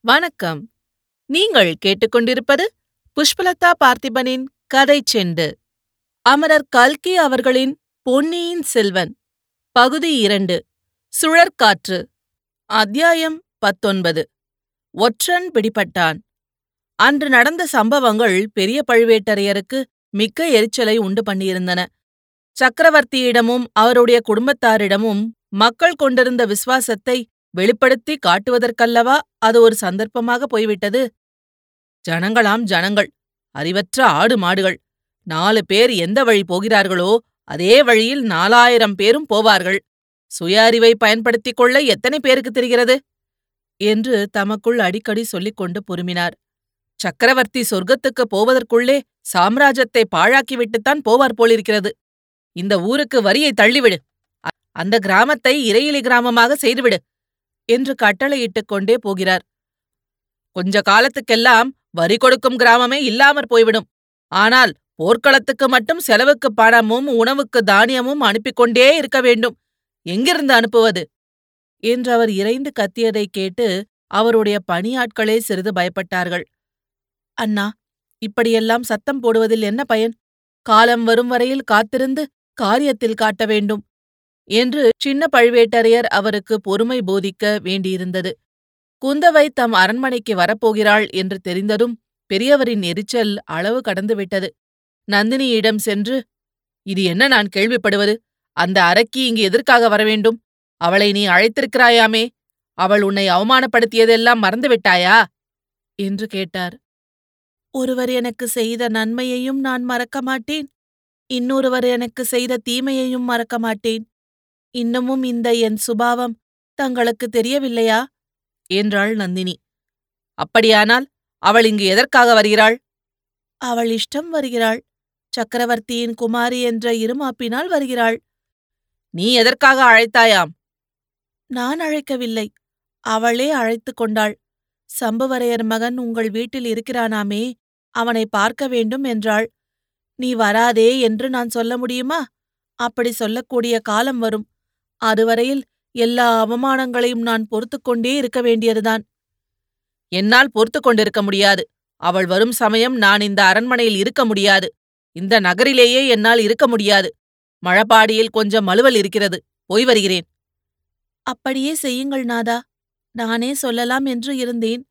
வணக்கம். நீங்கள் கேட்டுக்கொண்டிருப்பது புஷ்பலதா பார்த்திபனின் கதை செண்டு. அமரர் கல்கி அவர்களின் பொன்னியின் செல்வன். பகுதி இரண்டு. சுழற்காற்று. அத்தியாயம் பத்தொன்பது. ஒற்றன் பிடிபட்டான். அன்று நடந்த சம்பவங்கள் பெரிய பழுவேட்டரையருக்கு மிக்க எரிச்சலை உண்டு பண்ணியிருந்தன. சக்கரவர்த்தியிடமும் அவருடைய குடும்பத்தாரிடமும் மக்கள் கொண்டிருந்த விசுவாசத்தை வெளிப்படுத்தி காட்டுவதற்கல்லவா அது ஒரு சந்தர்ப்பமாக போய்விட்டது? ஜனங்களாம் ஜனங்கள் அறிவற்ற ஆடு மாடுகள் நாலு பேர் எந்த வழி போகிறார்களோ அதே வழியில் நாலாயிரம் பேரும் போவார்கள். சுய அறிவை பயன்படுத்திக் கொள்ள எத்தனை பேருக்கு தெரிகிறது? என்று தமக்குள் அடிக்கடி சொல்லிக் கொண்டு பொறுமினார் சக்கரவர்த்தி சொர்க்கத்துக்கு போவதற்குள்ளே சாம்ராஜ்யத்தை பாழாக்கிவிட்டுத்தான் போவார் போலிருக்கிறது. இந்த ஊருக்கு வரியை தள்ளிவிடு. அந்த கிராமத்தை இறையிலி கிராமமாக செய்துவிடு. என்று கட்டளையிட்டுக் கொண்டே போகிறார். கொஞ்ச காலத்துக்கெல்லாம் வரி கொடுக்கும் கிராமமே இல்லாமற் போய்விடும். ஆனால் போர்க்களத்துக்கு மட்டும் செலவுக்கு பணமும் உணவுக்கு தானியமும் அனுப்பிக் கொண்டே இருக்க வேண்டும். எங்கிருந்து அனுப்புவது? என்று அவர் இறைந்து கத்தியதைக் கேட்டு அவருடைய பணியாட்களே சிறிது பயப்பட்டார்கள். அண்ணா இப்படியெல்லாம் சத்தம் போடுவதில் என்ன பயன்? காலம் வரும் வரையில் காத்திருந்து காரியத்தில் காட்ட வேண்டும். என்று சின்ன பழுவேட்டரையர் அவருக்கு பொறுமை போதிக்க வேண்டியிருந்தது. குந்தவை தம் அரண்மனைக்கு வரப்போகிறாள் என்று தெரிந்ததும் பெரியவரின் எரிச்சல் அளவு கடந்துவிட்டது. நந்தினியிடம் சென்று இது என்ன நான் கேள்விப்படுவது? அந்த அரக்கி இங்கு எதற்காக வரவேண்டும் அவளை நீ அழைத்திருக்கிறாயாமே? அவள் உன்னை அவமானப்படுத்தியதெல்லாம் மறந்துவிட்டாயா? என்று கேட்டார். ஒருவர் எனக்கு செய்த நன்மையையும் நான் மறக்க மாட்டேன். இன்னொருவர் எனக்கு செய்த தீமையையும் மறக்க மாட்டேன். இன்னமும் இந்த என் சுபாவம் தங்களுக்கு தெரியவில்லையா? என்றாள் நந்தினி. அப்படியானால் அவள் இங்கு எதற்காக வருகிறாள்? அவள் இஷ்டம் வருகிறாள். சக்கரவர்த்தியின் குமாரி என்ற இருமாப்பினால் வருகிறாள். நீ எதற்காக அழைத்தாயாம்? நான் அழைக்கவில்லை. அவளே அழைத்து கொண்டாள். சம்புவரையர் மகன் உங்கள் வீட்டில் இருக்கிறானாமே அவனை பார்க்க வேண்டும் என்றாள். நீ வராதே என்று நான் சொல்ல முடியுமா? அப்படி சொல்லக்கூடிய காலம் வரும். அதுவரையில் எல்லா அவமானங்களையும் நான் பொறுத்துக் கொண்டே இருக்க வேண்டியதுதான். என்னால் பொறுத்துக் கொண்டிருக்க முடியாது. அவள் வரும் சமயம் நான் இந்த அரண்மனையில் இருக்க முடியாது. இந்த நகரிலேயே என்னால் இருக்க முடியாது. மழபாடியில் கொஞ்சம் மலுவல் இருக்கிறது. போய் வருகிறேன். அப்படியே செய்யுங்கள் நாதா. நானே சொல்லலாம் என்று இருந்தேன்.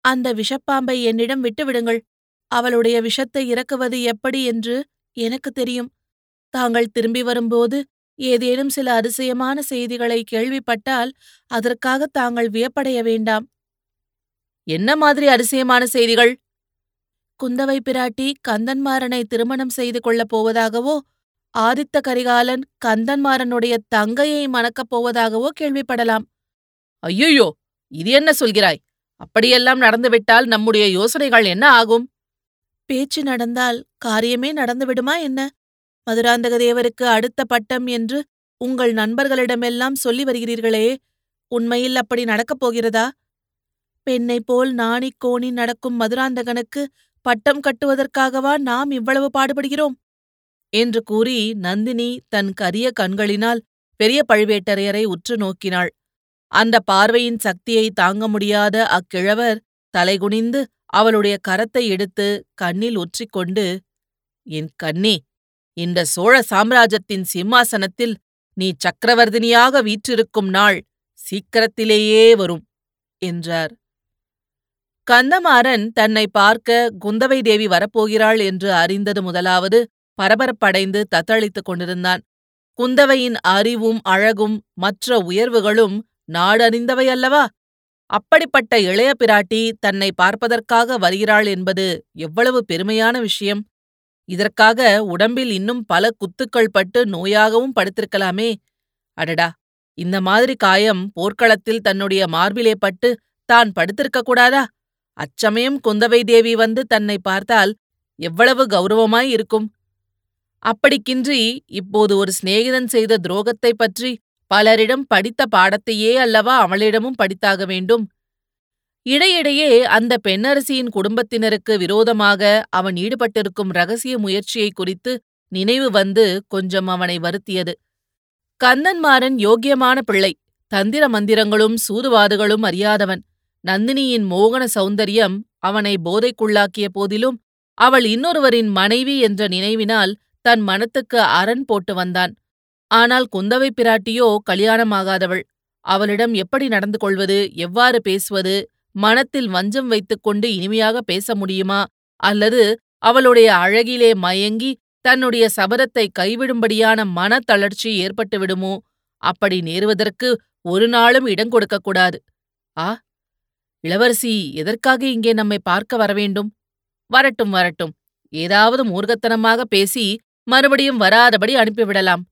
அந்த விஷப்பாம்பை என்னிடம் விட்டுவிடுங்கள். அவளுடைய விஷத்தை இறக்குவது எப்படி என்று எனக்கு தெரியும். தாங்கள் திரும்பி வரும்போது ஏதேனும் சில அதிசயமான செய்திகளை கேள்விப்பட்டால் அதற்காக தாங்கள் வியப்படைய வேண்டாம். என்ன மாதிரி அதிசயமான செய்திகள்? குந்தவை பிராட்டி கந்தன்மாறனை திருமணம் செய்து கொள்ளப் போவதாகவோ ஆதித்த கரிகாலன் கந்தன்மாறனுடைய தங்கையை மணக்கப் போவதாகவோ கேள்விப்படலாம். ஐயோ இது என்ன சொல்கிறாய்? அப்படியெல்லாம் நடந்துவிட்டால் நம்முடைய யோசனைகள் என்ன ஆகும்? பேச்சு நடந்தால் காரியமே நடந்துவிடுமா என்ன? மதுராந்தக தேவருக்கு அடுத்த பட்டம் என்று உங்கள் நண்பர்களிடமெல்லாம் சொல்லி வருகிறீர்களே உண்மையில் அப்படி நடக்கப் போகிறதா? பெண்ணைப் போல் நாணிக் கோணி நடக்கும் மதுராந்தகனுக்கு பட்டம் கட்டுவதற்காகவா நாம் இவ்வளவு பாடுபடுகிறோம்? என்று கூறி நந்தினி தன் கரிய கண்களினால் பெரிய பழுவேட்டரையரை உற்று நோக்கினாள். அந்த பார்வையின் சக்தியை தாங்க முடியாத அக்கிழவர் தலைகுனிந்து அவளுடைய கரத்தை எடுத்து கண்ணில் ஒற்றிக்கொண்டு என் கண்ணே இந்த சோழ சாம்ராஜ்யத்தின் சிம்மாசனத்தில் நீ சக்கரவர்த்தினியாக வீற்றிருக்கும் நாள் சீக்கிரத்திலேயே வரும் என்றார். கந்தமாறன் தன்னை பார்க்க குந்தவை தேவி வரப்போகிறாள் என்று அறிந்தது முதலாவது பரபரப்படைந்து தத்தளித்துக் கொண்டிருந்தான். குந்தவையின் அறிவும் அழகும் மற்ற உயர்வுகளும் நாடறிந்தவை அல்லவா? அப்படிப்பட்ட இளைய பிராட்டி தன்னை பார்ப்பதற்காக வருகிறாள் என்பது எவ்வளவு பெருமையான விஷயம்! இதற்காக உடம்பில் இன்னும் பல குத்துக்கள் பட்டு நோயாகவும் படுத்திருக்கலாமே. அடடா! இந்த மாதிரி காயம் போர்க்களத்தில் தன்னுடைய மார்பிலே பட்டு தான் படுத்திருக்க கூடாதா? அச்சமயம் குந்தவை தேவி வந்து தன்னை பார்த்தால் எவ்வளவு கௌரவமாய் இருக்கும். அப்படிக்கின்றி இப்போது ஒரு சிநேகிதன் செய்த துரோகத்தைப் பற்றி பலரிடம் படித்த பாடத்தையே அல்லவா அவளிடமும் படித்தாக வேண்டும். இடையிடையே அந்த பெண்ணரசியின் குடும்பத்தினருக்கு விரோதமாக அவன் ஈடுபட்டிருக்கும் ரகசிய முயற்சியை குறித்து நினைவு வந்து கொஞ்சம் அவனை வருத்தியது. கந்தன்மாறன் யோக்கியமான பிள்ளை. தந்திர மந்திரங்களும் சூதுவாதுகளும் அறியாதவன். நந்தினியின் மோகன சௌந்தரியம் அவனை போதைக்குள்ளாக்கிய போதிலும் அவள் இன்னொருவரின் மனைவி என்ற நினைவினால் தன் மனத்துக்கு அரண் போட்டு வந்தான். ஆனால் குந்தவை பிராட்டியோ கல்யாணமாகாதவள். அவளிடம் எப்படி நடந்து கொள்வது எவ்வாறு பேசுவது மனத்தில் வஞ்சம் வைத்துக்கொண்டு இனிமையாக பேச முடியுமா? அல்லது அவளுடைய அழகிலே மயங்கி தன்னுடைய சபதத்தை கைவிடும்படியான மனத்தளர்ச்சி தளர்ச்சி ஏற்பட்டுவிடுமோ அப்படி நேருவதற்கு ஒரு நாளும் இடம் கொடுக்கக்கூடாது ஆ இளவரசி எதற்காக இங்கே நம்மை பார்க்க வரவேண்டும் வரட்டும் வரட்டும். ஏதாவது மூர்க்கத்தனமாக பேசி மறுபடியும் வராதபடி அனுப்பிவிடலாம்.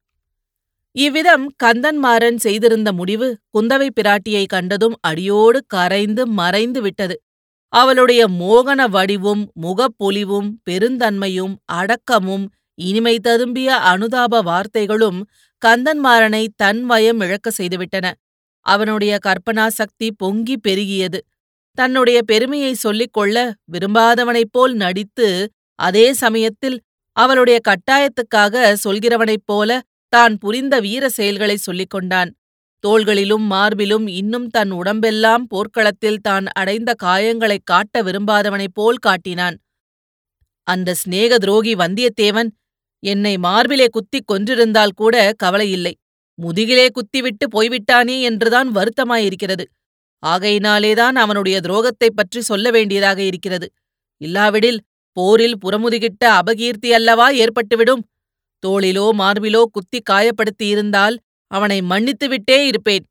இவ்விதம் கந்தன்மாறன் செய்திருந்த முடிவு குந்தவை பிராட்டியை கண்டதும் அடியோடு கரைந்து மறைந்து விட்டது. அவளுடைய மோகன வடிவும் முகப்பொலிவும் பெருந்தன்மையும் அடக்கமும் இனிமை ததும்பிய அனுதாப வார்த்தைகளும் கந்தன்மாறனை தன் வயம் இழக்க செய்துவிட்டன. அவனுடைய கற்பனா சக்தி பொங்கி பெருகியது. தன்னுடைய பெருமையை சொல்லிக் கொள்ள விரும்பாதவனைப் போல் நடித்து அதே சமயத்தில் அவளுடைய கட்டாயத்துக்காக சொல்கிறவனைப் போல தான் புரிந்த வீர செயல்களை சொல்லிக் கொண்டான் தோள்களிலும் மார்பிலும் இன்னும் தன் உடம்பெல்லாம் போர்க்களத்தில் தான் அடைந்த காயங்களைக் காட்ட விரும்பாதவனைப் போல் காட்டினான். அந்த சிநேக துரோகி வந்தியத்தேவன் என்னை மார்பிலே குத்திக் கொன்றிருந்தால் கூட கவலையில்லை. முதுகிலே குத்திவிட்டு போய்விட்டானே என்றுதான் வருத்தமாயிருக்கிறது. ஆகையினாலேதான் அவனுடைய துரோகத்தைப் பற்றி சொல்ல வேண்டியதாக இருக்கிறது. இல்லாவிடில் போரில் புறமுதுகிட்ட அபகீர்த்தி அல்லவா ஏற்பட்டுவிடும்? தோளிலோ மார்பிலோ குத்தி காயப்படுத்தியிருந்தால் அவனை மன்னித்துவிட்டே இருப்பேன்.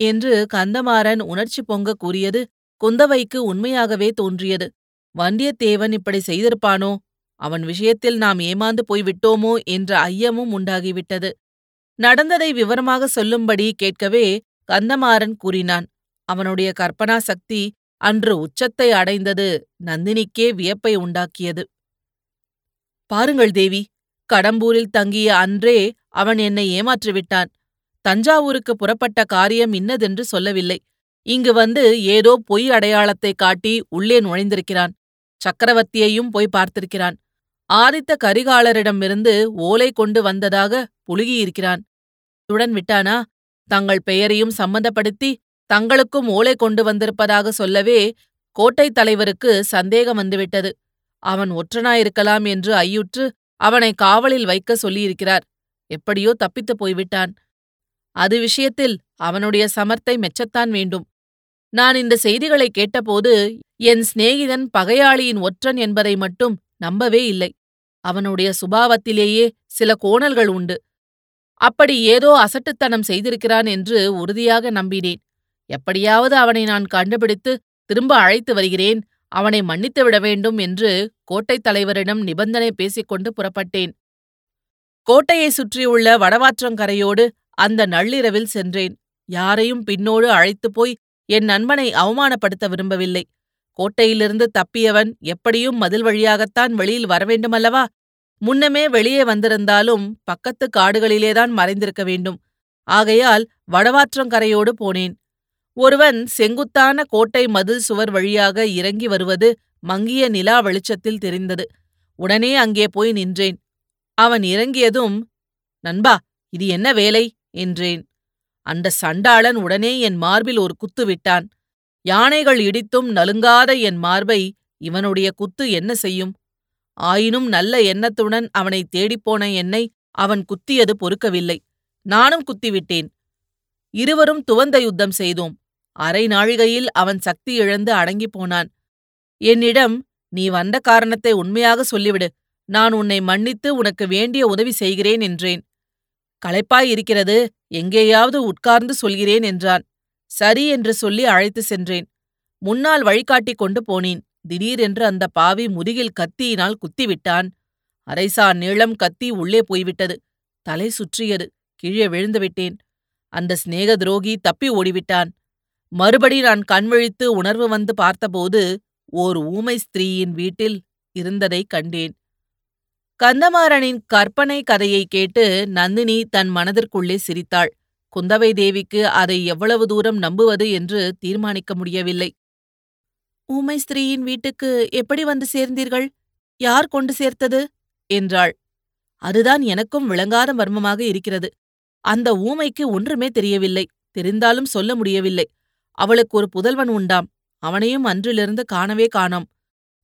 என்று கந்தமாறன் உணர்ச்சி பொங்க கூறியது குந்தவைக்கு உண்மையாகவே தோன்றியது. வந்தியத்தேவன் இப்படி செய்திருப்பானோ? அவன் விஷயத்தில் நாம் ஏமாந்து போய்விட்டோமோ என்ற ஐயமும் உண்டாகிவிட்டது. நடந்ததை விவரமாக சொல்லும்படி கேட்கவே கந்தமாறன் கூறினான். அவனுடைய கற்பனா சக்தி அன்று உச்சத்தை அடைந்தது. நந்தினிக்கே வியப்பை உண்டாக்கியது. பாருங்கள் தேவி கடம்பூரில் தங்கிய அன்றே அவன் என்னை ஏமாற்றிவிட்டான். தஞ்சாவூருக்கு புறப்பட்ட காரியம் இன்னதென்று சொல்லவில்லை. இங்கு வந்து ஏதோ பொய் அடையாளத்தை காட்டி உள்ளே நுழைந்திருக்கிறான். சக்கரவர்த்தியையும் போய் பார்த்திருக்கிறான். ஆதித்த கரிகாலரிடமிருந்து ஓலை கொண்டு வந்ததாக புழுகியிருக்கிறான். துடன் விட்டானா? தங்கள் பெயரையும் சம்பந்தப்படுத்தி தங்களுக்கும் ஓலை கொண்டு வந்திருப்பதாக சொல்லவே கோட்டைத் தலைவருக்கு சந்தேகம் வந்துவிட்டது. அவன் ஒற்றனாயிருக்கலாம் என்று ஐயுற்று அவனை காவலில் வைக்க சொல்லியிருக்கிறார். எப்படியோ தப்பித்துப் போய்விட்டான். அது விஷயத்தில் அவனுடைய சமர்த்தை மெச்சத்தான் வேண்டும். நான் இந்த செய்திகளை கேட்டபோது என் சிநேகிதன் பகையாளியின் ஒற்றன் என்பதை மட்டும் நம்பவே இல்லை. அவனுடைய சுபாவத்திலேயே சில கோணல்கள் உண்டு. அப்படி ஏதோ அசட்டுத்தனம் செய்திருக்கிறான் என்று உறுதியாக நம்பினேன். எப்படியாவது அவனை நான் கண்டுபிடித்து திரும்ப அழைத்து வருகிறேன். அவனை மன்னித்து விட வேண்டும் என்று கோட்டைத் தலைவரிடம் நிபந்தனை பேசிக்கொண்டு புறப்பட்டேன். கோட்டையை சுற்றியுள்ள வடவாற்றங்கரையோடு அந்த நள்ளிரவில் சென்றேன். யாரையும் பின்னோடு அழைத்துப் போய் என் நண்பனை அவமானப்படுத்த விரும்பவில்லை. கோட்டையிலிருந்து தப்பியவன் எப்படியும் மதில் வழியாகத்தான் வெளியில் வரவேண்டுமல்லவா முன்னமே வெளியே வந்திருந்தாலும் பக்கத்து காடுகளிலேதான் மறைந்திருக்க வேண்டும். ஆகையால் வடவாற்றங்கரையோடு போனேன். ஒருவன் செங்குத்தான கோட்டை மதில் சுவர் வழியாக இறங்கி வருவது மங்கிய நிலா வெளிச்சத்தில் தெரிந்தது. உடனே அங்கே போய் நின்றேன். அவன் இறங்கியதும் நண்பா இது என்ன வேலை? என்றேன். அந்த சண்டாளன் உடனே என் மார்பில் ஒரு குத்து விட்டான். யானைகள் இடித்தும் நலுங்காத என் மார்பை இவனுடைய குத்து என்ன செய்யும்? ஆயினும் நல்ல எண்ணத்துடன் அவனை தேடிப்போன என்னை அவன் குத்தியது பொறுக்கவில்லை. நானும் குத்திவிட்டேன். இருவரும் துவந்த யுத்தம் செய்தோம். அரை நாழிகையில் அவன் சக்தி இழந்து அடங்கிப் போனான். என்னிடம் நீ வந்த காரணத்தை உண்மையாக சொல்லிவிடு. நான் உன்னை மன்னித்து உனக்கு வேண்டிய உதவி செய்கிறேன் என்றேன். களைப்பாய் இருக்கிறது. எங்கேயாவது உட்கார்ந்து சொல்கிறேன் என்றான். சரி என்று சொல்லி அழைத்து சென்றேன். முன்னால் வழிகாட்டிக் கொண்டு போனேன். திடீரென்று அந்த பாவி முதுகில் கத்தியினால் குத்திவிட்டான். அரைசா நீளம் கத்தி உள்ளே போய்விட்டது. தலை சுற்றியது. கீழே விழுந்து விட்டேன். அந்த சிநேக துரோகி தப்பி ஓடிவிட்டான். மறுபடி நான் கண்விழித்து உணர்வு வந்து பார்த்தபோது ஓர் ஊமை ஸ்திரீயின் வீட்டில் இருந்ததைக் கண்டேன். கந்தமாறனின் கற்பனை கதையை கேட்டு நந்தினி தன் மனதிற்குள்ளே சிரித்தாள். குந்தவை தேவிக்கு அதை எவ்வளவு தூரம் நம்புவது என்று தீர்மானிக்க முடியவில்லை. ஊமை ஸ்திரீயின் வீட்டுக்கு எப்படி வந்து சேர்ந்தீர்கள்? யார் கொண்டு சேர்த்தது? என்றாள். அதுதான் எனக்கும் விளங்காத மர்மமாக இருக்கிறது. அந்த ஊமைக்கு ஒன்றுமே தெரியவில்லை. தெரிந்தாலும் சொல்ல முடியவில்லை. அவளுக்கு ஒரு புதல்வன் உண்டாம். அவனையும் அன்றிலிருந்து காணவே காணோம்.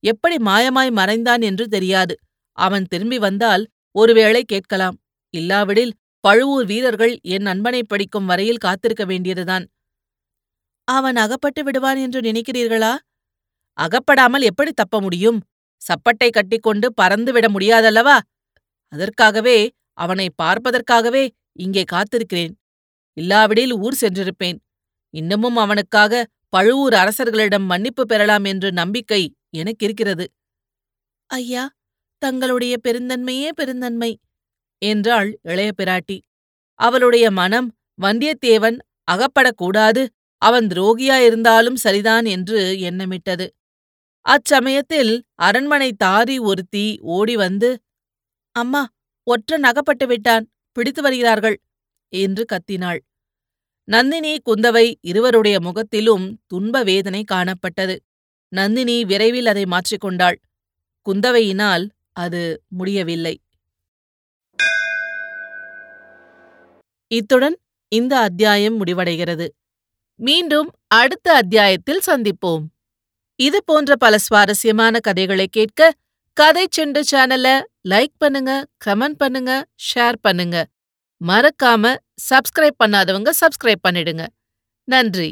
எப்படி மாயமாய் மறைந்தான் என்று தெரியாது. அவன் திரும்பி வந்தால் ஒருவேளை கேட்கலாம். இல்லாவிடில் பழுவூர் வீரர்கள் என் நண்பனை படிக்கும் வரையில் காத்திருக்க வேண்டியதுதான். அவன் அகப்பட்டு விடுவான் என்று நினைக்கிறீர்களா? அகப்படாமல் எப்படி தப்ப முடியும்? சப்பட்டை கட்டிக்கொண்டு பறந்து விட முடியாதல்லவா? அதற்காகவே அவனை பார்ப்பதற்காகவே இங்கே காத்திருக்கிறேன். இல்லாவிடில் ஊர் சென்றிருப்பேன். இன்னமும் அவனுக்காக பழுவூர் அரசர்களிடம் மன்னிப்பு பெறலாம் என்று நம்பிக்கை எனக்கு இருக்கிறது. ஐயா தங்களுடைய பெருந்தன்மையே பெருந்தன்மை என்றாள் இளைய பிராட்டி. அவளுடைய மனம் வந்தியத்தேவன் அகப்படக்கூடாது அவன் துரோகியாயிருந்தாலும் சரிதான் என்று எண்ணமிட்டது. அச்சமயத்தில் அரண்மனை தாரி ஒருத்தி ஓடி வந்து அம்மா ஒற்றன் அகப்பட்டு விட்டான் பிடித்து வருகிறார்கள் என்று கத்தினாள். நந்தினி குந்தவை இருவருடைய முகத்திலும் துன்ப வேதனை காணப்பட்டது. நந்தினி விரைவில் அதை மாற்றிக்கொண்டாள் குந்தவையினால் அது முடியவில்லை. இத்துடன் இந்த அத்தியாயம் முடிவடைகிறது. மீண்டும் அடுத்த அத்தியாயத்தில் சந்திப்போம். இது போன்ற பல சுவாரஸ்யமான கதைகளை கேட்க கதை செண்டு சேனலை லைக் பண்ணுங்க கமெண்ட் பண்ணுங்க ஷேர் பண்ணுங்க. மறக்காம சப்ஸ்கிரைப் பண்ணாதவங்க சப்ஸ்கிரைப் பண்ணிடுங்க. நன்றி.